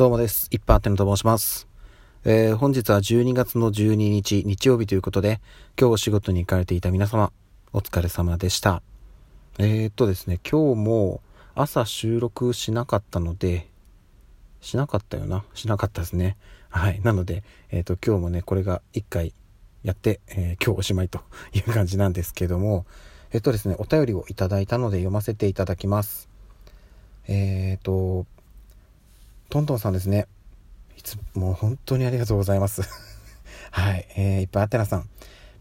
どうもです。いっぱいあってのと申します。えー、本日は12月の12日、日曜日ということで、今日お仕事に行かれていた皆様、お疲れ様でした。えー、っとですね、今日も朝収録しなかったので、しなかったよな？しなかったですね。はい。なので、えー、っと、今日もね、これが1回やって、えー、今日おしまいという感じなんですけども、えっとですね、お便りをいただいたので読ませていただきます。えっと、トントンさんですね。いつも本当にありがとうございます。はい。えー、いっぱいあってなさん。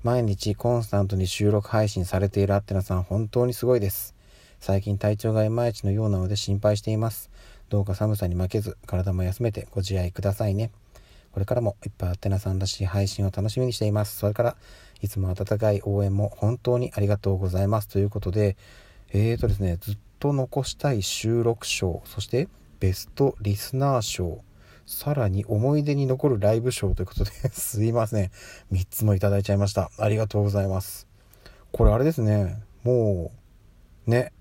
毎日コンスタントに収録配信されているあってなさん、本当にすごいです。最近体調がいまいちのようなので心配しています。どうか寒さに負けず、体も休めてご自愛くださいね。これからもいっぱいあってなさんらしい配信を楽しみにしています。それから、いつも温かい応援も本当にありがとうございます。ということで、えーとですね、ずっと残したい収録賞、そしてベストリスナー賞、さらに思い出に残るライブ賞ということで すいません。3つもいただいちゃいました。ありがとうございます。これあれですね。もう、ね。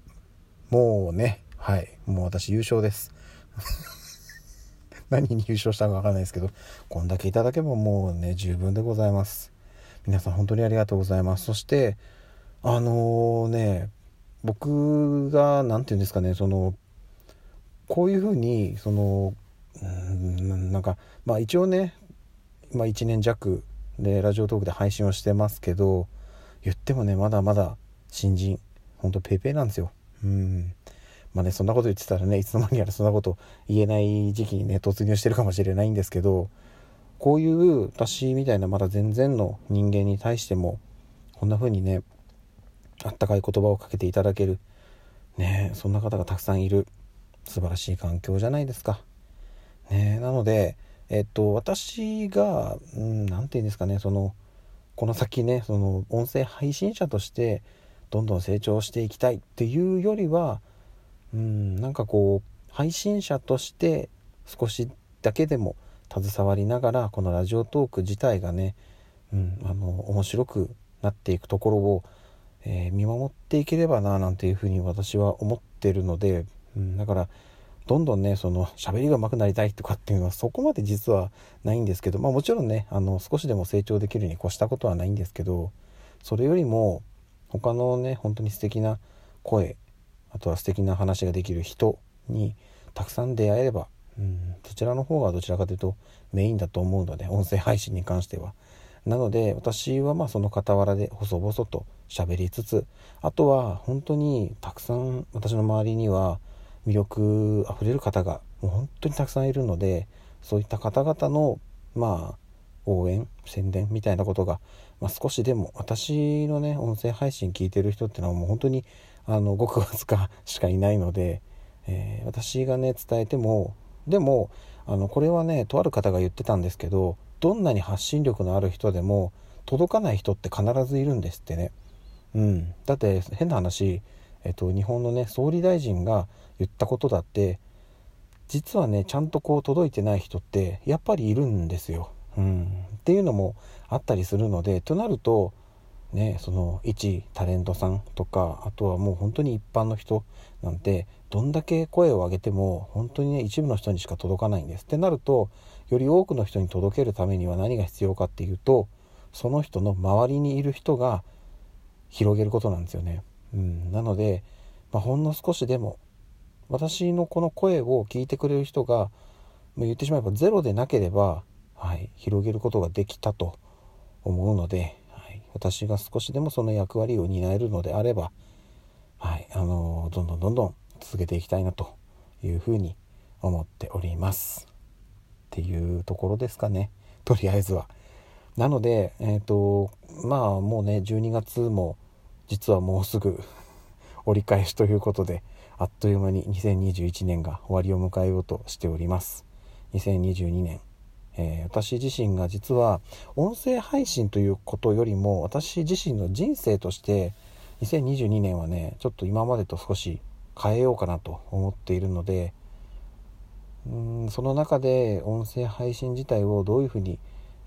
もうね。はい。もう私優勝です。何に優勝したかわかんないですけど、こんだけいただけばもうね、十分でございます。皆さん本当にありがとうございます。そして、あのー、ね、僕が、何て言うんですかね、その、こういうふうにそのうんなんかまあ一応ね、まあ、1年弱でラジオトークで配信をしてますけど言ってもねまだまだ新人ほんとペイペイなんですよ。うん。まあねそんなこと言ってたらねいつの間にやらそんなこと言えない時期にね突入してるかもしれないんですけどこういう私みたいなまだ全然の人間に対してもこんな風にねあったかい言葉をかけていただけるねそんな方がたくさんいる。素晴らしい環境じゃないですか。ね、なので、えっと、私が何、うん、て言うんですかねそのこの先ねその音声配信者としてどんどん成長していきたいっていうよりは、うん、なんかこう配信者として少しだけでも携わりながらこのラジオトーク自体がね、うん、あの面白くなっていくところを、えー、見守っていければななんていうふうに私は思ってるのでうん、だからどんどんねその喋りが上手くなりたいとかっていうのはそこまで実はないんですけどまあもちろんねあの少しでも成長できるに越したことはないんですけどそれよりも他のね本当に素敵な声あとは素敵な話ができる人にたくさん出会えれば、うん、そちらの方がどちらかというとメインだと思うので音声配信に関しては。なので私はまあその傍らで細々と喋りつつあとは本当にたくさん私の周りには魅力あふれる方がもう本当にたくさんいるのでそういった方々のまあ応援宣伝みたいなことが、まあ、少しでも私のね音声配信聞いてる人ってのはもう本当にあのごくわずかしかいないので、えー、私がね伝えてもでもあのこれはねとある方が言ってたんですけどどんなに発信力のある人でも届かない人って必ずいるんですってね。うん、だって変な話えっと、日本のね総理大臣が言ったことだって実はねちゃんとこう届いてない人ってやっぱりいるんですよ。うん、っていうのもあったりするのでとなるとねその一タレントさんとかあとはもう本当に一般の人なんてどんだけ声を上げても本当にね一部の人にしか届かないんです。ってなるとより多くの人に届けるためには何が必要かっていうとその人の周りにいる人が広げることなんですよね。うん、なので、まあ、ほんの少しでも私のこの声を聞いてくれる人が言ってしまえばゼロでなければ、はい、広げることができたと思うので、はい、私が少しでもその役割を担えるのであれば、はいあのー、どんどんどんどん続けていきたいなというふうに思っております。っていうところですかねとりあえずは。なので、えっ、ー、とまあもうね12月も実はもうすぐ折り返しということであっという間に2021年が終わりを迎えようとしております。2022年、えー、私自身が実は音声配信ということよりも私自身の人生として2022年はねちょっと今までと少し変えようかなと思っているのでうんその中で音声配信自体をどういうふうに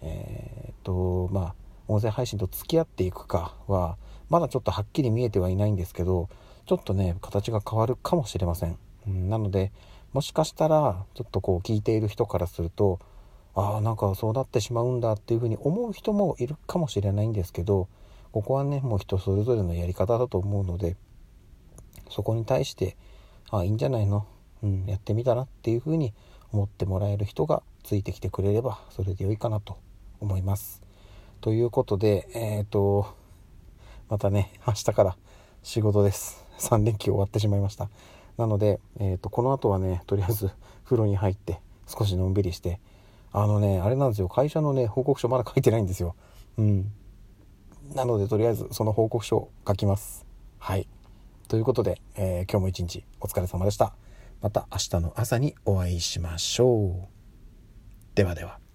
えー、っとまあ音声配信と付き合っていくかはまだちょっとはっきり見えてはいないんですけどちょっとね形が変わるかもしれません、うん、なのでもしかしたらちょっとこう聞いている人からするとああなんかそうなってしまうんだっていうふうに思う人もいるかもしれないんですけどここはねもう人それぞれのやり方だと思うのでそこに対してああいいんじゃないの、うん、やってみたらっていうふうに思ってもらえる人がついてきてくれればそれで良いかなと思います。ということでえっ、ー、とまたね明日から仕事です。3連休終わってしまいました。なので、えーと、この後はねとりあえず風呂に入って少しのんびりしてあのねあれなんですよ。会社のね報告書まだ書いてないんですよ。うん。なのでとりあえずその報告書を書きます。はい。ということで、えー、今日も一日お疲れ様でした。また明日の朝にお会いしましょう。ではでは。